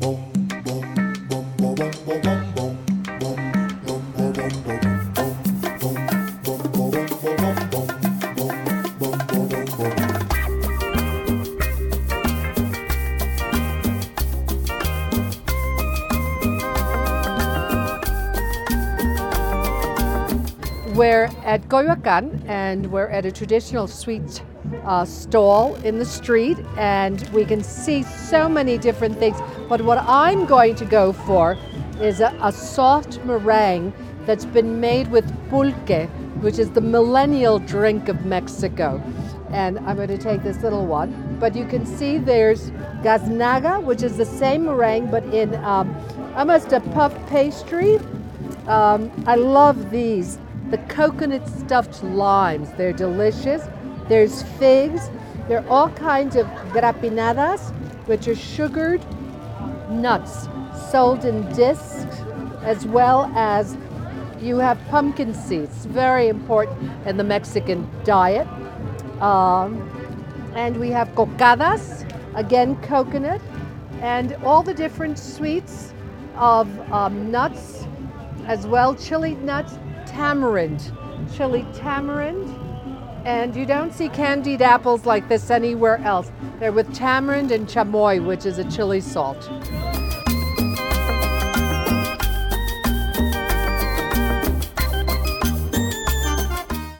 Whoa. We're at Coyoacan and we're at a traditional sweet uh, stall in the street and we can see so many different things. But what I'm going to go for is a, a soft meringue that's been made with pulque, which is the millennial drink of Mexico. And I'm going to take this little one. But you can see there's gaznate, which is the same meringue but in um, almost a puff pastry. Um, I love these the coconut stuffed limes. They're delicious. There's figs. There are all kinds of garapiñadas, which are sugared nuts sold in discs, as well as you have pumpkin seeds, very important in the Mexican diet. Um, and we have cocadas, again coconut, and all the different sweets of um, nuts, as well chili nuts, tamarind, chili tamarind. And you don't see candied apples like this anywhere else. They're with tamarind and chamoy, which is a chili salt.